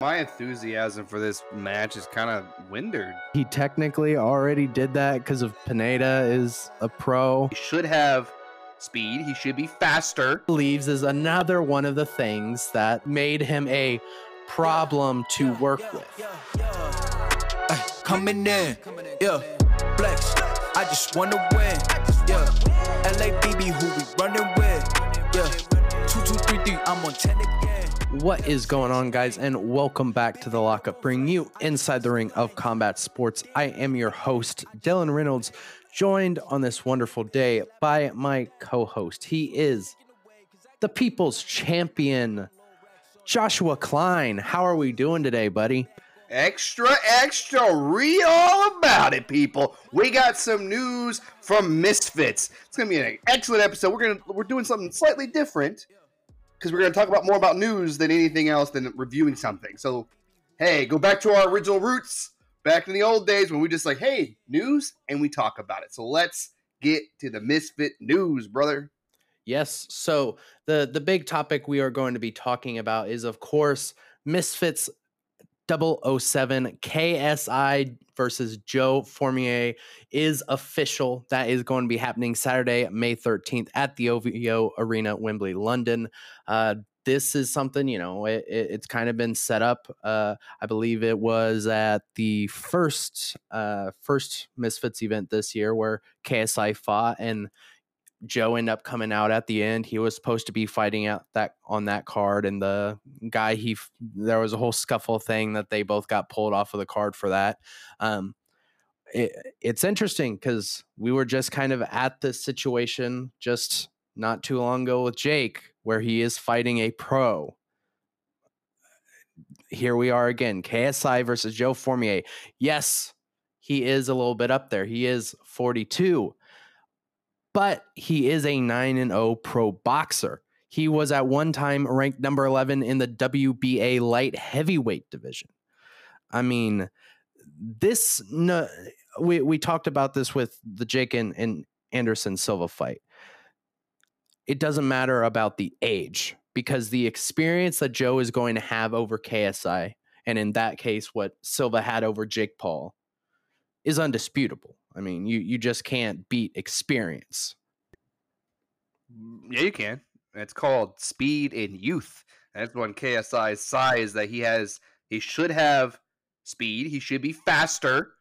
My enthusiasm for this match is kind of windered. He technically already did that because of Pineda is a pro. He should have speed. He should be faster. Leaves is another one of the things that made him a problem to work with. Coming in, yeah, flex. I just wanna win, yeah. LABB, who we running What is going on, guys? And welcome back to the lockup, bringing you inside the ring of combat sports. I am your host, Dylan Reynolds, joined on this wonderful day by my co host. He is the people's champion, Joshua Klein. How are we doing today, buddy? Extra, extra, read all about it, people. We got some news from Misfits. It's gonna be an excellent episode. We're gonna we're doing something slightly different because we're gonna talk about more about news than anything else than reviewing something. So, hey, go back to our original roots, back in the old days when we just like, hey, news, and we talk about it. So let's get to the Misfit news, brother. Yes. So the the big topic we are going to be talking about is, of course, Misfits 007 KSI versus Joe Fournier is official. That is going to be happening Saturday, May 13th at the OVO Arena, Wembley, London. Uh, this is something you know it, it, it's kind of been set up uh, i believe it was at the first uh, first misfits event this year where ksi fought and Joe ended up coming out at the end. He was supposed to be fighting out that on that card, and the guy he there was a whole scuffle thing that they both got pulled off of the card for that. Um, it, it's interesting because we were just kind of at this situation just not too long ago with Jake, where he is fighting a pro. Here we are again, KSI versus Joe Fournier. Yes, he is a little bit up there. He is 42 but he is a 9 and 0 pro boxer. He was at one time ranked number 11 in the WBA light heavyweight division. I mean, this no, we we talked about this with the Jake and, and Anderson Silva fight. It doesn't matter about the age because the experience that Joe is going to have over KSI, and in that case, what Silva had over Jake Paul, is undisputable. I mean, you you just can't beat experience. Yeah, you can. It's called speed and youth. That's one KSI's size that he has. He should have speed. He should be faster,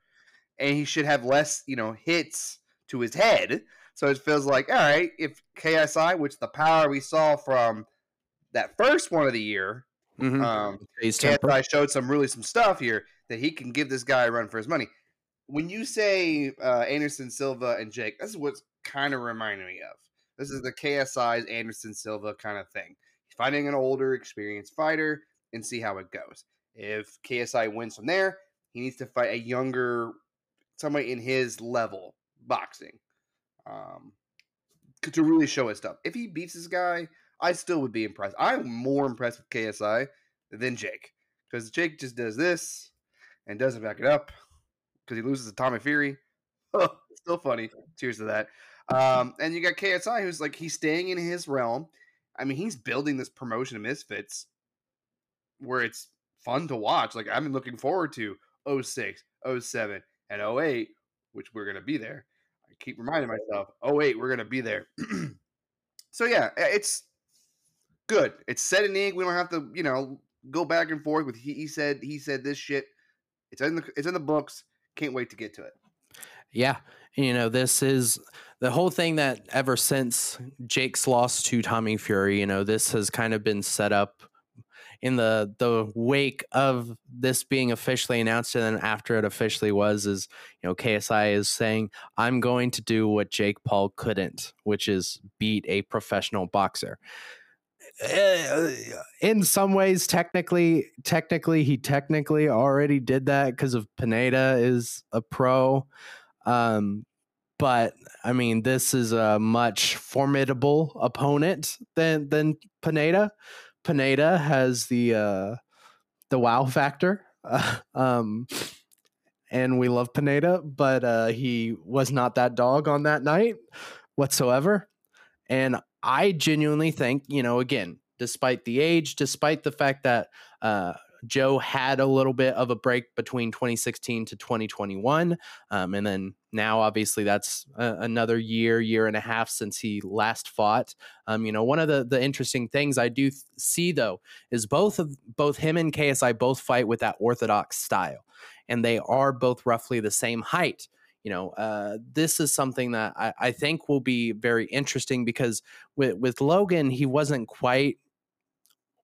and he should have less, you know, hits to his head. So it feels like, all right, if KSI, which the power we saw from that first one of the year, mm-hmm. um, KSI showed some really some stuff here that he can give this guy a run for his money when you say uh, Anderson Silva and Jake, this is what's kind of reminding me of. This is the KSI's Anderson Silva kind of thing. Finding an older, experienced fighter and see how it goes. If KSI wins from there, he needs to fight a younger, somebody in his level boxing, um, to really show his stuff. If he beats this guy, I still would be impressed. I'm more impressed with KSI than Jake because Jake just does this and doesn't back it up because he loses to Tommy Fury. still funny. Cheers to that. Um, and you got KSI, who's like he's staying in his realm. I mean, he's building this promotion of Misfits where it's fun to watch. Like I've been looking forward to 06, 07, and 08, which we're gonna be there. I keep reminding myself, 08, we're gonna be there. so yeah, it's good. It's set in ink. We don't have to, you know, go back and forth with he, he said he said this shit. It's in the it's in the books. Can't wait to get to it. Yeah. You know, this is the whole thing that ever since Jake's loss to Tommy Fury, you know, this has kind of been set up in the the wake of this being officially announced and then after it officially was is you know KSI is saying I'm going to do what Jake Paul couldn't which is beat a professional boxer in some ways technically technically he technically already did that because of pineda is a pro. Um but i mean this is a much formidable opponent than than pineda. Pineda has the uh the wow factor. Um and we love pineda but uh he was not that dog on that night whatsoever. And I genuinely think, you know, again, despite the age, despite the fact that uh, Joe had a little bit of a break between 2016 to 2021. Um, and then now, obviously, that's a, another year, year and a half since he last fought. Um, you know, one of the, the interesting things I do th- see, though, is both of both him and KSI both fight with that orthodox style. And they are both roughly the same height you know, uh, this is something that I, I, think will be very interesting because with, with Logan, he wasn't quite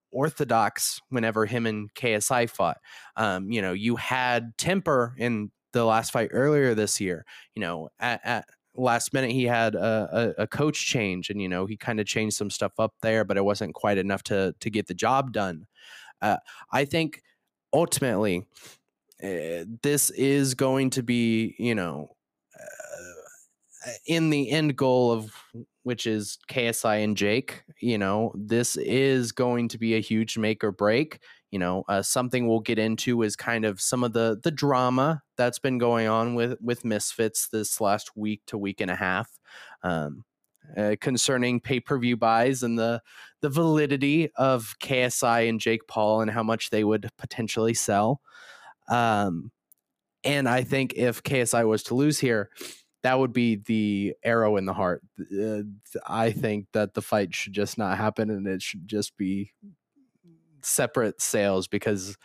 orthodox whenever him and KSI fought. Um, you know, you had temper in the last fight earlier this year. You know, at, at last minute he had a, a, a coach change, and you know he kind of changed some stuff up there, but it wasn't quite enough to to get the job done. Uh, I think ultimately uh, this is going to be, you know, in the end goal of which is KSI and Jake. You know, this is going to be a huge make or break. You know, uh, something we'll get into is kind of some of the the drama that's been going on with with Misfits this last week to week and a half. Um, uh, concerning pay per view buys and the the validity of KSI and Jake Paul and how much they would potentially sell. Um, and I think if KSI was to lose here, that would be the arrow in the heart. Uh, I think that the fight should just not happen and it should just be separate sales because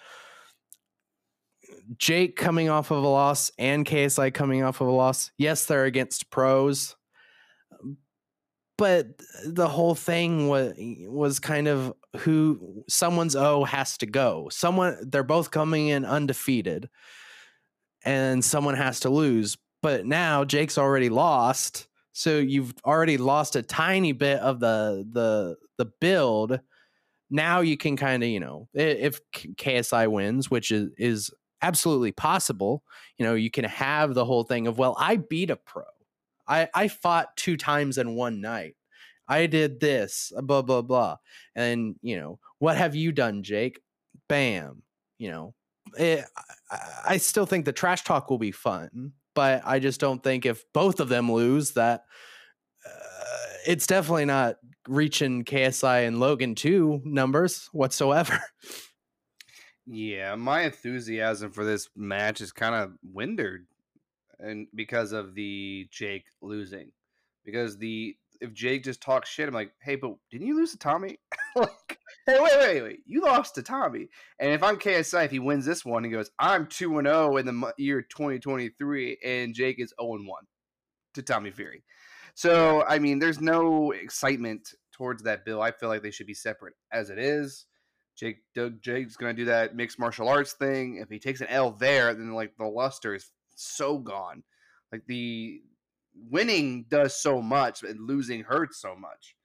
Jake coming off of a loss and KSI coming off of a loss, yes, they're against pros, but the whole thing was was kind of who someone's O has to go. Someone they're both coming in undefeated, and someone has to lose but now Jake's already lost. So you've already lost a tiny bit of the the the build. Now you can kind of, you know, if KSI wins, which is is absolutely possible, you know, you can have the whole thing of, well, I beat a pro. I I fought two times in one night. I did this, blah blah blah. And, you know, what have you done, Jake? Bam. You know, eh, it, I, I still think the trash talk will be fun but I just don't think if both of them lose that uh, it's definitely not reaching KSI and Logan 2 numbers whatsoever. Yeah, my enthusiasm for this match is kind of windered and because of the Jake losing. Because the if Jake just talks shit, I'm like, hey, but didn't you lose to Tommy? like, hey, wait, wait, wait, you lost to Tommy. And if I'm KSI, if he wins this one, he goes, I'm 2 and 0 in the year 2023, and Jake is 0 and 1 to Tommy Fury. So, I mean, there's no excitement towards that bill. I feel like they should be separate as it is. Jake Doug Jake's gonna do that mixed martial arts thing. If he takes an L there, then like the luster is so gone. Like the winning does so much and losing hurts so much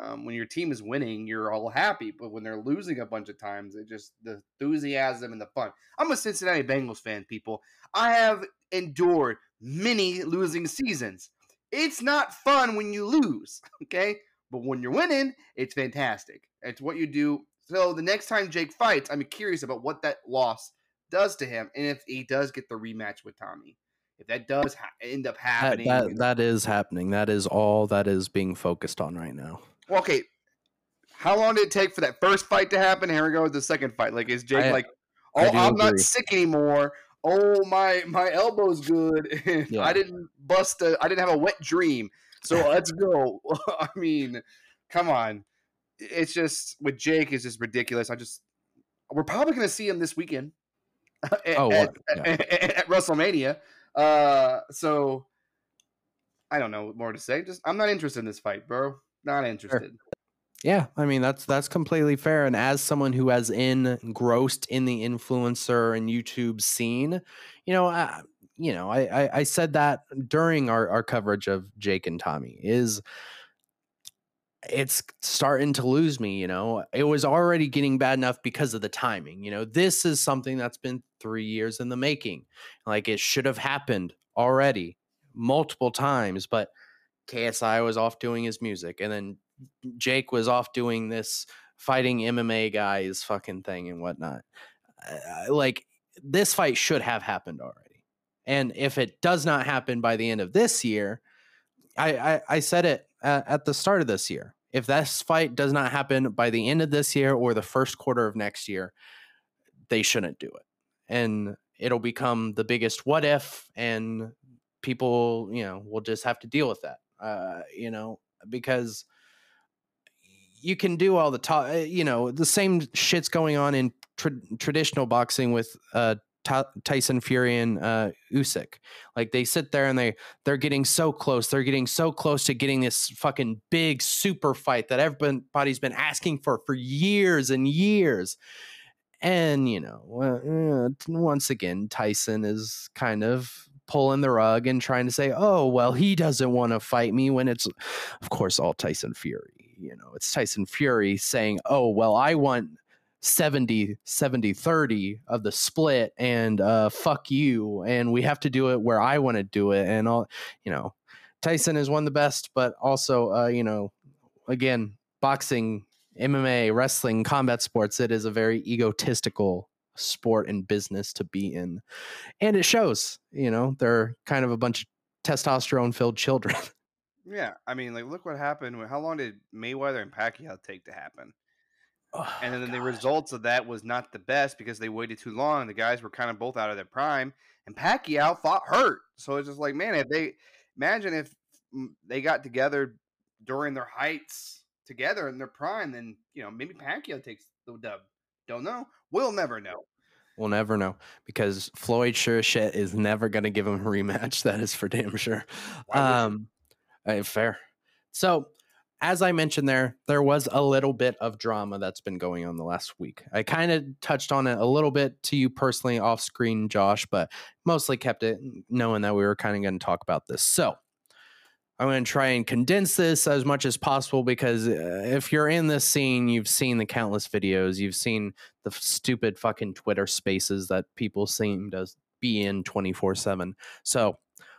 um, when your team is winning, you're all happy. But when they're losing a bunch of times, it just the enthusiasm and the fun. I'm a Cincinnati Bengals fan, people. I have endured many losing seasons. It's not fun when you lose, okay? But when you're winning, it's fantastic. It's what you do. So the next time Jake fights, I'm curious about what that loss does to him, and if he does get the rematch with Tommy if that does ha- end up happening, that, that, that is happening. That is all that is being focused on right now. Well, okay. How long did it take for that first fight to happen? Here we go with the second fight. Like, is Jake I, like, oh, I'm agree. not sick anymore. Oh, my my elbow's good. yeah. I didn't bust a. I didn't have a wet dream. So let's go. I mean, come on. It's just with Jake is just ridiculous. I just we're probably going to see him this weekend. Oh, at, oh, at, yeah. at, at WrestleMania. Uh, so I don't know what more to say. Just I'm not interested in this fight, bro. Not interested. Sure. Yeah, I mean that's that's completely fair. And as someone who has engrossed in the influencer and YouTube scene, you know, I, you know, I, I, I said that during our our coverage of Jake and Tommy is it's starting to lose me. You know, it was already getting bad enough because of the timing. You know, this is something that's been three years in the making. Like it should have happened already multiple times, but KSI was off doing his music, and then Jake was off doing this fighting MMA guys fucking thing and whatnot. Uh, like this fight should have happened already, and if it does not happen by the end of this year, I I, I said it at, at the start of this year. If this fight does not happen by the end of this year or the first quarter of next year, they shouldn't do it. And it'll become the biggest what if and people, you know, will just have to deal with that. Uh, you know, because you can do all the talk, you know, the same shit's going on in tra- traditional boxing with uh Tyson Fury and uh, Usyk. Like they sit there and they they're getting so close. They're getting so close to getting this fucking big super fight that everybody's been asking for for years and years. And you know, once again, Tyson is kind of pulling the rug and trying to say, "Oh, well, he doesn't want to fight me." When it's, of course, all Tyson Fury. You know, it's Tyson Fury saying, "Oh, well, I want." 70 70 30 of the split and uh fuck you and we have to do it where I want to do it and all you know Tyson is one of the best but also uh you know again boxing MMA wrestling combat sports it is a very egotistical sport and business to be in and it shows you know they're kind of a bunch of testosterone filled children yeah i mean like look what happened how long did mayweather and pacquiao take to happen Oh, and then God. the results of that was not the best because they waited too long. The guys were kind of both out of their prime, and Pacquiao fought hurt. So it's just like, man, if they imagine if mm, they got together during their heights together in their prime, then you know maybe Pacquiao takes the dub. Don't know. We'll never know. We'll never know because Floyd sure shit is never going to give him a rematch. That is for damn sure. Um, uh, fair. So as I mentioned there, there was a little bit of drama that's been going on the last week. I kind of touched on it a little bit to you personally off screen, Josh, but mostly kept it knowing that we were kind of going to talk about this. So I'm going to try and condense this as much as possible because uh, if you're in this scene, you've seen the countless videos, you've seen the stupid fucking Twitter spaces that people seem to be in 24 7. So,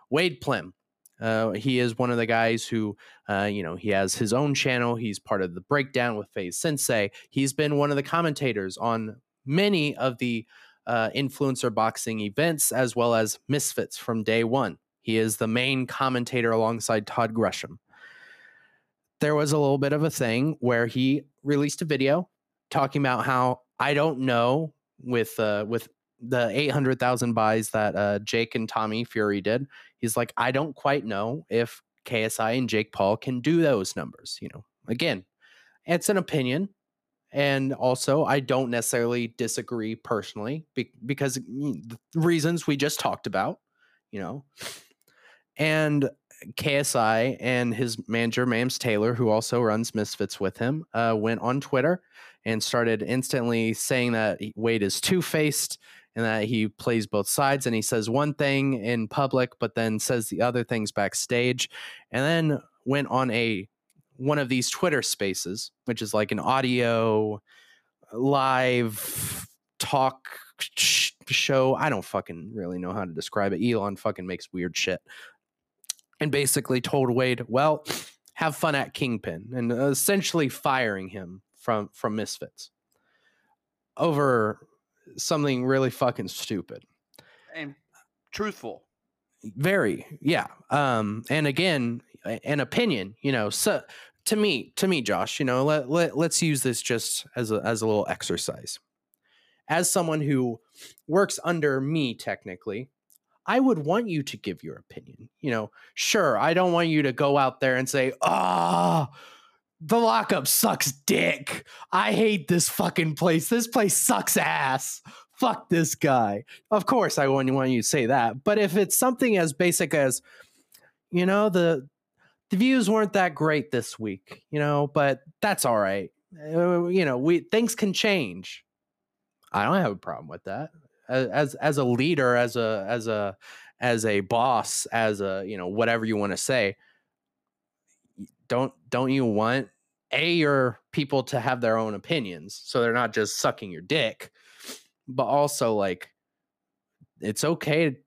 Wade Plem, uh, he is one of the guys who, uh, you know, he has his own channel. He's part of the breakdown with FaZe Sensei. He's been one of the commentators on many of the uh, influencer boxing events, as well as Misfits from day one. He is the main commentator alongside Todd Grisham. There was a little bit of a thing where he released a video talking about how I don't know with uh, with the 800,000 buys that uh, Jake and Tommy Fury did. He's like, I don't quite know if KSI and Jake Paul can do those numbers. You know, again, it's an opinion. And also, I don't necessarily disagree personally be- because the reasons we just talked about, you know. And KSI and his manager, Mams Taylor, who also runs Misfits with him, uh, went on Twitter and started instantly saying that Wade is two faced and that he plays both sides and he says one thing in public but then says the other things backstage and then went on a one of these twitter spaces which is like an audio live talk show. I don't fucking really know how to describe it. Elon fucking makes weird shit and basically told wade well have fun at kingpin and essentially firing him from from misfits over something really fucking stupid and truthful. Very, yeah. Um, and again, an opinion, you know, so to me, to me, Josh, you know, let, let let's use this just as a as a little exercise. As someone who works under me technically, I would want you to give your opinion. You know, sure, I don't want you to go out there and say, "Ah, oh, the lockup sucks dick. I hate this fucking place. This place sucks ass. Fuck this guy. Of course, I wouldn't want you to say that. But if it's something as basic as, you know, the the views weren't that great this week, you know, but that's all right. Uh, you know, we things can change. I don't have a problem with that. As as a leader, as a as a as a boss, as a you know whatever you want to say. Don't don't you want a your people to have their own opinions so they're not just sucking your dick but also like it's okay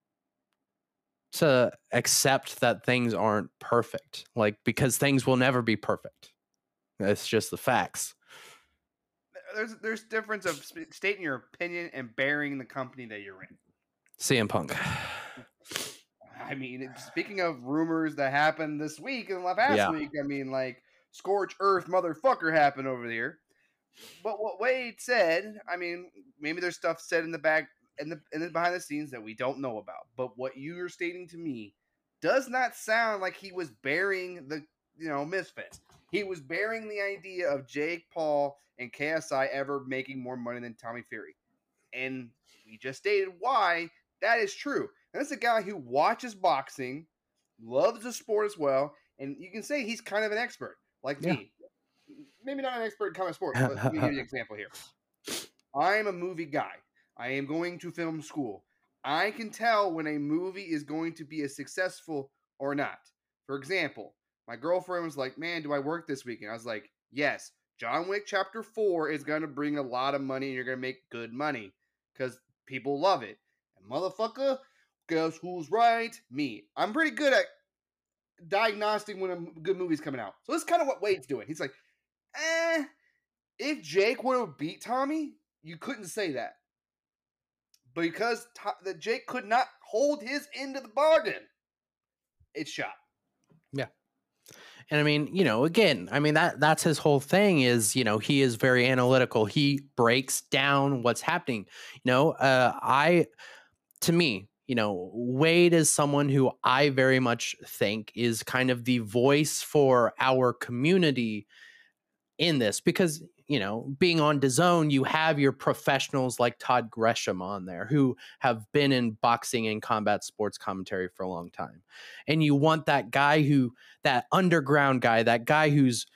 to accept that things aren't perfect like because things will never be perfect it's just the facts there's there's difference of stating your opinion and bearing the company that you're in CM Punk I mean, speaking of rumors that happened this week and last yeah. week, I mean, like scorch earth motherfucker happened over there. but what Wade said, I mean, maybe there's stuff said in the back in the in the behind the scenes that we don't know about. But what you're stating to me does not sound like he was burying the you know misfits. He was bearing the idea of Jake Paul and KSI ever making more money than Tommy Fury. And we just stated why that is true. And that's a guy who watches boxing, loves the sport as well, and you can say he's kind of an expert, like yeah. me. Maybe not an expert in common sports, but let me give you an example here. I'm a movie guy. I am going to film school. I can tell when a movie is going to be a successful or not. For example, my girlfriend was like, "Man, do I work this weekend?" I was like, "Yes." John Wick Chapter Four is going to bring a lot of money, and you're going to make good money because people love it. And motherfucker, guess who's right? Me. I'm pretty good at diagnosing when a good movie's coming out. So this is kind of what Wade's doing. He's like, eh, if Jake would have beat Tommy, you couldn't say that. Because that Jake could not hold his end of the bargain, it's shot. Yeah. And I mean, you know, again, I mean that that's his whole thing is, you know, he is very analytical. He breaks down what's happening. You know, uh I to me, you know, Wade is someone who I very much think is kind of the voice for our community in this because you know, being on DAZN, you have your professionals like Todd Grisham on there who have been in boxing and combat sports commentary for a long time. And you want that guy who, that underground guy, that guy who's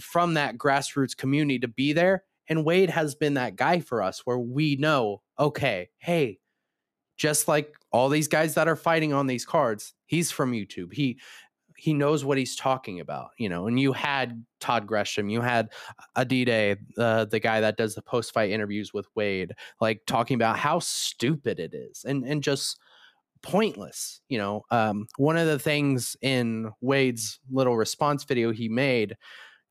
from that grassroots community to be there. And Wade has been that guy for us where we know, okay, hey, just like all these guys that are fighting on these cards, he's from YouTube. He he knows what he's talking about, you know. And you had Todd Grisham, you had Adide, uh, the guy that does the post fight interviews with Wade, like talking about how stupid it is and and just pointless. You know, um, one of the things in Wade's little response video he made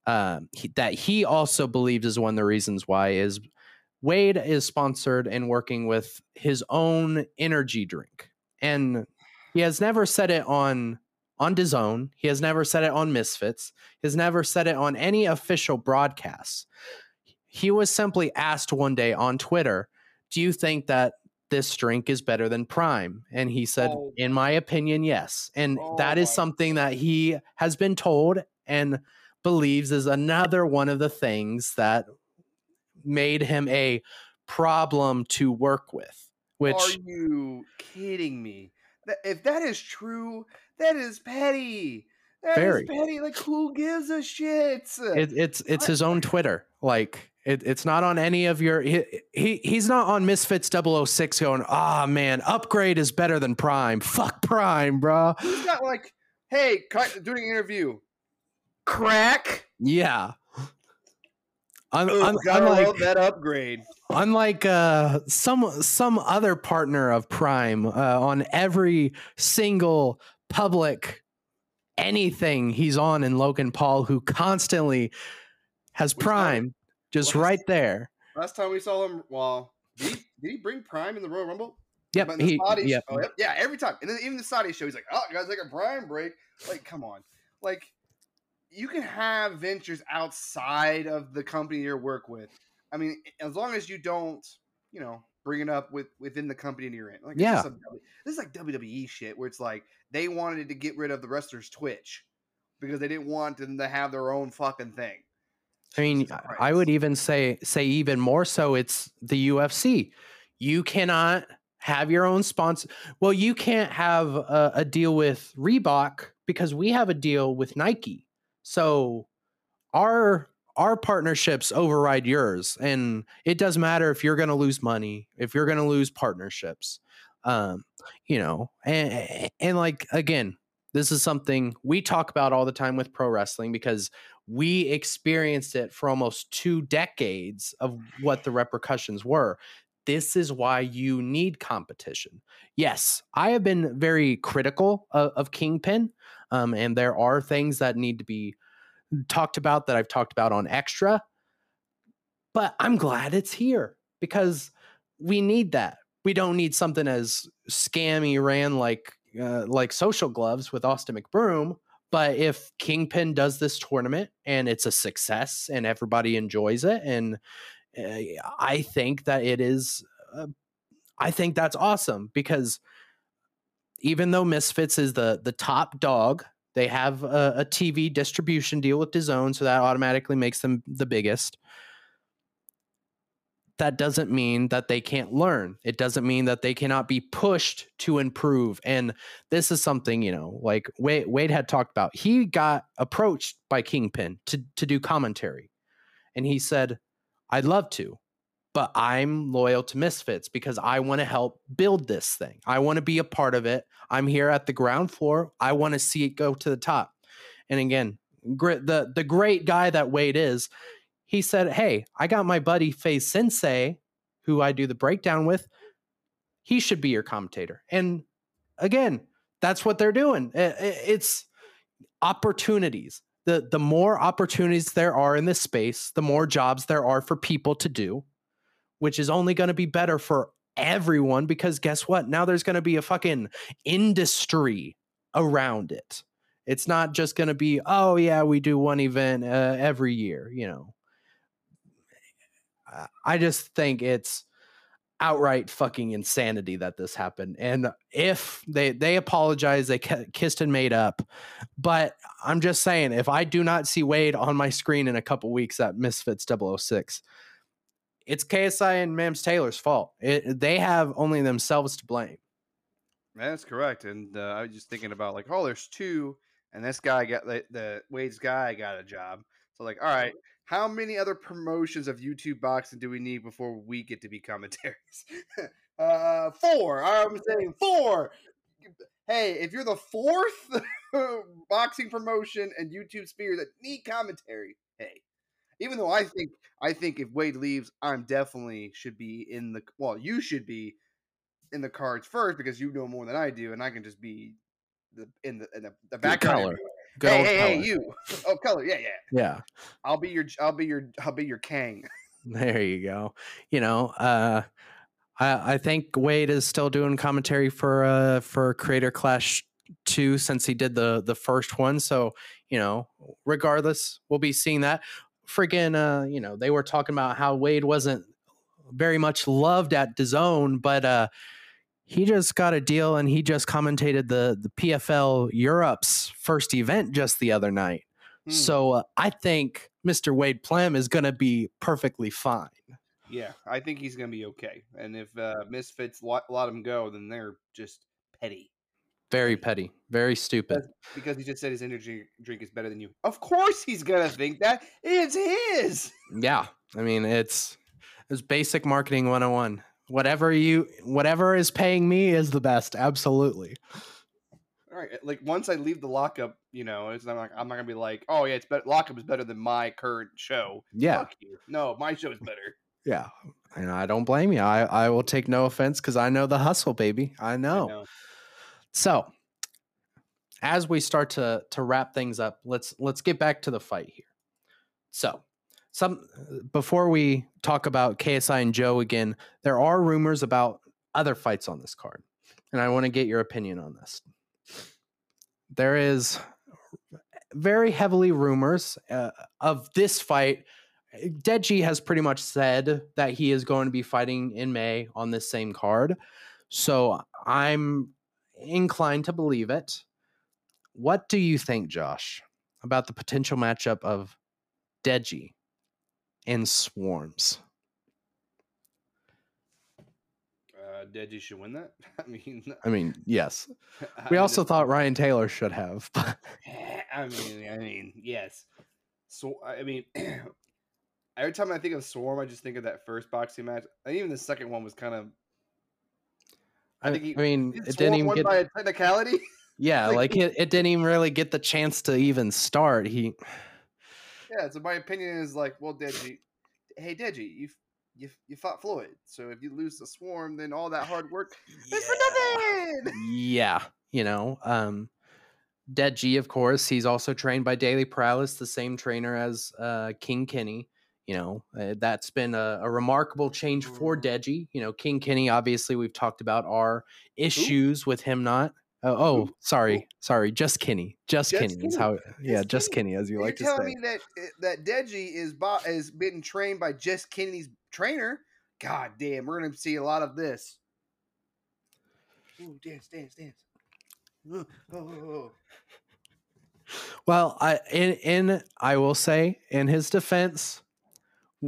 um, he, that he also believes is one of the reasons why is Wade is sponsored and working with his own energy drink, and he has never said it on on DAZN. He has never said it on Misfits. He has never said it on any official broadcasts. He was simply asked one day on Twitter, Do you think that this drink is better than Prime? And he said, oh. In my opinion, yes. And oh that is something that he has been told and believes is another one of the things that made him a problem to work with. Which are you kidding me? If that is true, that is petty. That Very. is petty. Like who gives a shit? It, it's it's his own Twitter. Like it, it's not on any of your. He, he he's not on Misfits 006 going. Ah oh, man, upgrade is better than Prime. Fuck Prime, bro. He's not like, hey, doing an interview. Crack. Yeah. Un, Ooh, un, unlike that upgrade. Unlike uh, some some other partner of Prime uh, on every single public anything he's on in Logan Paul, who constantly has Prime just last, right there. Last time we saw him, well, did he, did he bring Prime in the Royal Rumble? Yep. He, yep. Oh, yep. Yeah, every time. And then even the Saudi show, he's like, oh, guys, like a Prime break. Like, come on. Like, you can have ventures outside of the company you work with. I mean, as long as you don't, you know, bring it up with within the company you're in. Like, yeah, this is, this is like WWE shit where it's like they wanted to get rid of the wrestlers' Twitch because they didn't want them to have their own fucking thing. I mean, I would even say say even more so. It's the UFC. You cannot have your own sponsor. Well, you can't have a, a deal with Reebok because we have a deal with Nike. So our our partnerships override yours and it doesn't matter if you're going to lose money if you're going to lose partnerships um you know and and like again this is something we talk about all the time with pro wrestling because we experienced it for almost two decades of what the repercussions were. This is why you need competition. Yes i have been very critical of, of kingpin um, and there are things that need to be talked about that I've talked about on Extra. But I'm glad it's here because we need that. We don't need something as scammy ran like uh, like social gloves with Austin McBroom, But if Kingpin does this tournament and it's a success and everybody enjoys it, and uh, I think that it is, uh, I think that's awesome because even though Misfits is the the top dog, they have a, a TV distribution deal with DAZN, so that automatically makes them the biggest that doesn't mean that they can't learn. It doesn't mean that they cannot be pushed to improve. And this is something, you know, like Wade, Wade had talked about. He got approached by Kingpin to, to do commentary. And he said, I'd love to, but I'm loyal to Misfits because I want to help build this thing. I want to be a part of it. I'm here at the ground floor. I want to see it go to the top. And again, the the great guy that Wade is, he said, Hey, I got my buddy FaZe Sensei, who I do the breakdown with. He should be your commentator. And again, that's what they're doing. It's opportunities. The, the more opportunities there are in this space, the more jobs there are for people to do, which is only going to be better for everyone because guess what? Now there's going to be a fucking industry around it. It's not just going to be, oh, yeah, we do one event uh, every year, you know. I just think it's outright fucking insanity that this happened. And if they they apologize, they kissed and made up. But I'm just saying, if I do not see Wade on my screen in a couple weeks at Misfits 006, it's KSI and Mams Taylor's fault. It, they have only themselves to blame. That's correct. And uh, I was just thinking about like, oh, there's two, and this guy got the, the Wade's guy got a job. So like, all right, how many other promotions of YouTube boxing do we need before we get to be commentaries? uh, four. I'm saying four. Hey, if you're the fourth boxing promotion and YouTube spear that need commentary, hey, even though I think I think if Wade leaves, I'm definitely should be in the well, you should be in the cards first because you know more than I do, and I can just be the in the in the, the background. Good hey, hey, hey, you. Oh, color. Yeah, yeah. Yeah. I'll be your. I'll be your. I'll be your Kang. There you go. You know, uh, I I think Wade is still doing commentary for uh for Creator Clash two since he did the the first one. So you know, regardless, we'll be seeing that. Friggin', uh, you know, they were talking about how Wade wasn't very much loved at DAZN, but uh he just got a deal and he just commentated the the PFL Europe's first event just the other night. Hmm. So uh, I think Mr. Wade Plem is going to be perfectly fine. Yeah, I think he's going to be okay. And if uh, Misfits let, let him go, then they're just petty. Very petty, very stupid. Because, because he just said his energy drink is better than you. Of course, he's gonna think that it's his. Yeah, I mean it's it's basic marketing 101 whatever you whatever is paying me is the best absolutely all right eh, like once i leave the lockup you know it's not like i'm not gonna be like oh yeah it's better lockup is better than my current show yeah no my show is better yeah and i don't blame you i i will take no offense because i know the hustle baby i know. I know so as we start to to wrap things up let's let's get back to the fight here so some before we talk about KSI and Joe again, there are rumors about other fights on this card, and I want to get your opinion on this. There is very heavily rumors uh, of this fight. Deji has pretty much said that he is going to be fighting in May on this same card. So I'm inclined to believe it. What do you think, Josh, about the potential matchup of Deji and Swarmz. Uh, Deji should win that. I mean, I mean, yes. I we mean, also thought Ryan Taylor should have. I mean, I mean, yes. So I mean, every time I think of Swarm, I just think of that first boxing match. And even the second one was kind of. I, think he, I mean, it didn't even get by a technicality. Yeah, like, like it, it didn't even really get the chance to even start. He yeah, so my opinion is like, well, Deji, hey Deji, you you you fought Floyd, so if you lose the swarm, then all that hard work yeah. is for nothing. Yeah, you know, um, Deji, of course, he's also trained by Daily Paralysis, the same trainer as uh, King Kenny. You know, uh, that's been a, a, remarkable change for mm. Deji. You know, King Kenny, obviously, we've talked about our issues Ooh. with him not Oh, oh, sorry, sorry, just Kenny, just, Just Kenny is Kenny. how. Yeah, Just just Kenny. Kenny, as you You're like to telling say. me that eh, that Deji is bo- is been trained by Jess Kenny's trainer? God damn, we're gonna see a lot of this. Ooh, dance, dance, dance. Ooh, oh, oh, oh. Well, I in in I will say in his defense,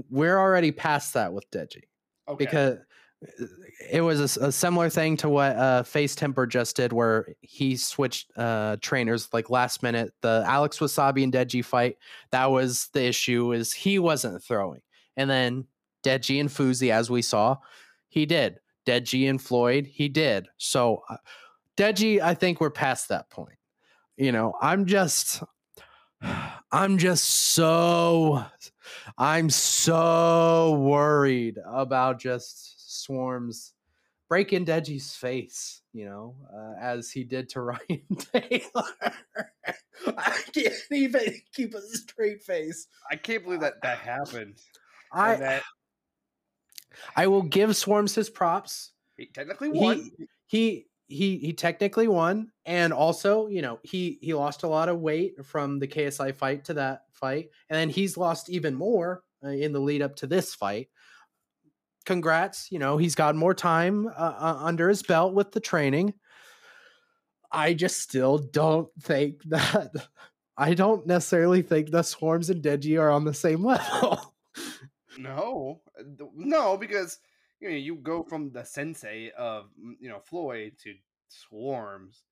we're already past that with Deji Okay. because uh, it was a similar thing to what uh, FaZe Temperrr just did, where he switched uh, trainers like last minute. The Alex Wassabi and Deji fight that was the issue is he wasn't throwing, and then Deji and Fousey, as we saw, he did. Deji and Floyd, he did. So uh, Deji, I think we're past that point. You know, I'm just, I'm just so, I'm so worried about just Swarmz breaking Deji's face, you know, uh, as he did to Ryan Taylor. I can't even keep a straight face. I can't believe that that happened. I that I will give Swarmz his props. he technically won. He he he he technically won, and also you know he he lost a lot of weight from the KSI fight to that fight, and then he's lost even more uh, in the lead up to this fight. Congrats, you know he's got more time uh, uh, under his belt with the training. I just still don't think that. I don't necessarily think the Swarmz and Deji are on the same level. No, uh, no, because you know you go from the sensei of mm, you know Floyd to Swarmz.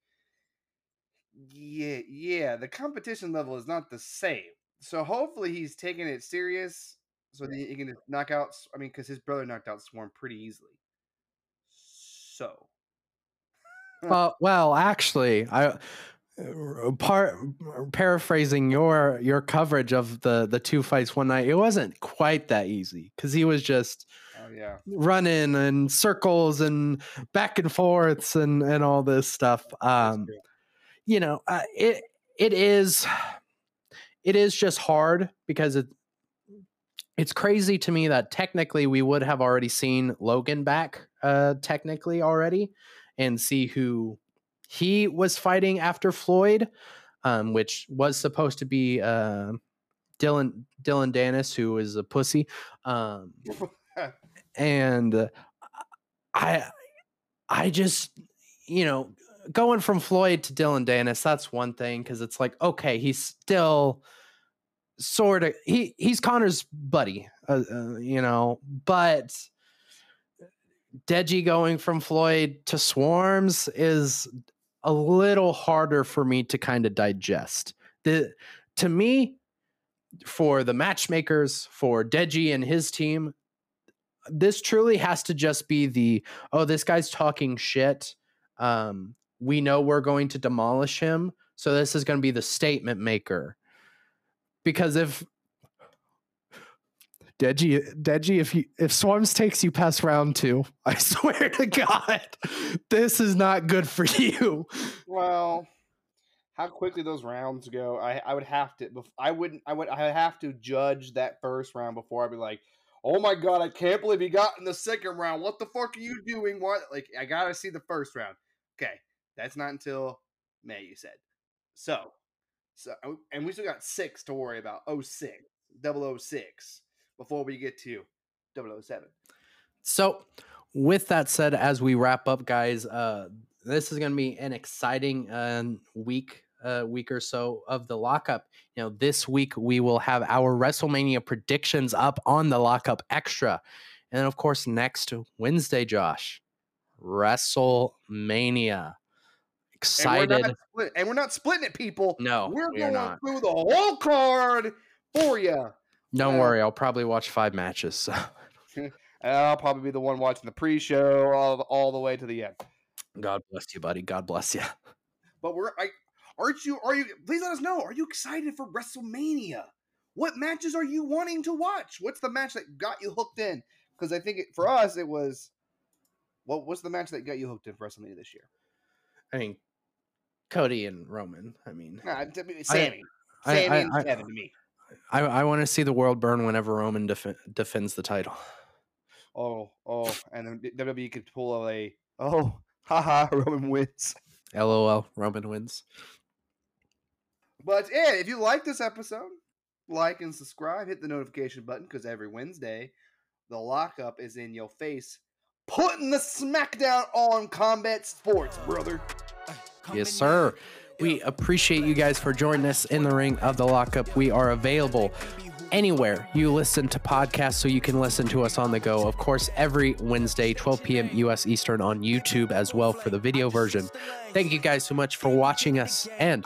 Yeah, yeah, the competition level is not the same. So hopefully he's taking it serious, so that he can knock out. I mean, because his brother knocked out Swarm pretty easily. So Uh, well, actually, I uh, part paraphrasing your your coverage of the the two fights one night. It wasn't quite that easy because he was just oh yeah, running and circles and back and forths and and all this stuff. Um, you know, uh, it it is it is just hard because it it's crazy to me that technically we would have already seen Logan back uh technically already and see who he was fighting after Floyd um which was supposed to be uh Dylan Dillon Danis who is a pussy um and uh, I I just you know going from Floyd to Dillon Danis that's one thing because it's like okay he's still sort of he he's Conor's buddy uh, uh, you know but Deji going from Floyd to Swarmz is a little harder for me to kind of digest. The to me for the matchmakers for Deji and his team this truly has to just be the oh this guy's talking shit um we know we're going to demolish him so this is going to be the statement maker because if Deji, Deji, if you if Swarmz takes you past round two, I swear to God, this is not good for you. Well, how quickly those rounds go, I I would have to. I wouldn't. I would. I have to judge that first round before I'd be like, "Oh my god, I can't believe he got in the second round. What the fuck are you doing? What? Like, I gotta see the first round. Okay, that's not until May. You said so. So, and we still got six to worry about. Oh six, double oh six, before we get to 007. So, with that said, as we wrap up, guys, uh, this is going to be an exciting uh, week, uh, week or so of the lockup. You know, this week we will have our WrestleMania predictions up on the lockup extra, and then of course next Wednesday, Josh, WrestleMania. And we're, Excited? not split, and we're not splitting it, people. No, we're we going not. through the whole card for you. Don't uh, worry, I'll probably watch five matches. So. I'll probably be the one watching the pre-show all, all the way to the end. God bless you, buddy. God bless you. But we're I aren't you are you please let us know. Are you excited for WrestleMania? What matches are you wanting to watch? What's the match that got you hooked in? Because I think it, for us it was what was the match that got you hooked in for WrestleMania this year? I mean, Cody and Roman. I mean, Nah, to me, Sammy. I- Sammy I- and I- Kevin to me. I, I want to see the world burn whenever Roman def- defends the title. Oh, oh, and then WWE could pull a oh, haha, Roman wins. LOL. Roman wins. But yeah, if you like this episode, like and subscribe, hit the notification button because every Wednesday, the lockup is in your face, putting the smackdown on combat sports, brother. Yes, sir. We appreciate you guys for joining us in the ring of the lockup. We are available anywhere you listen to podcasts so you can listen to us on the go. Of course, every Wednesday, 12 p.m. US Eastern on YouTube as well for the video version. Thank you guys so much for watching us, and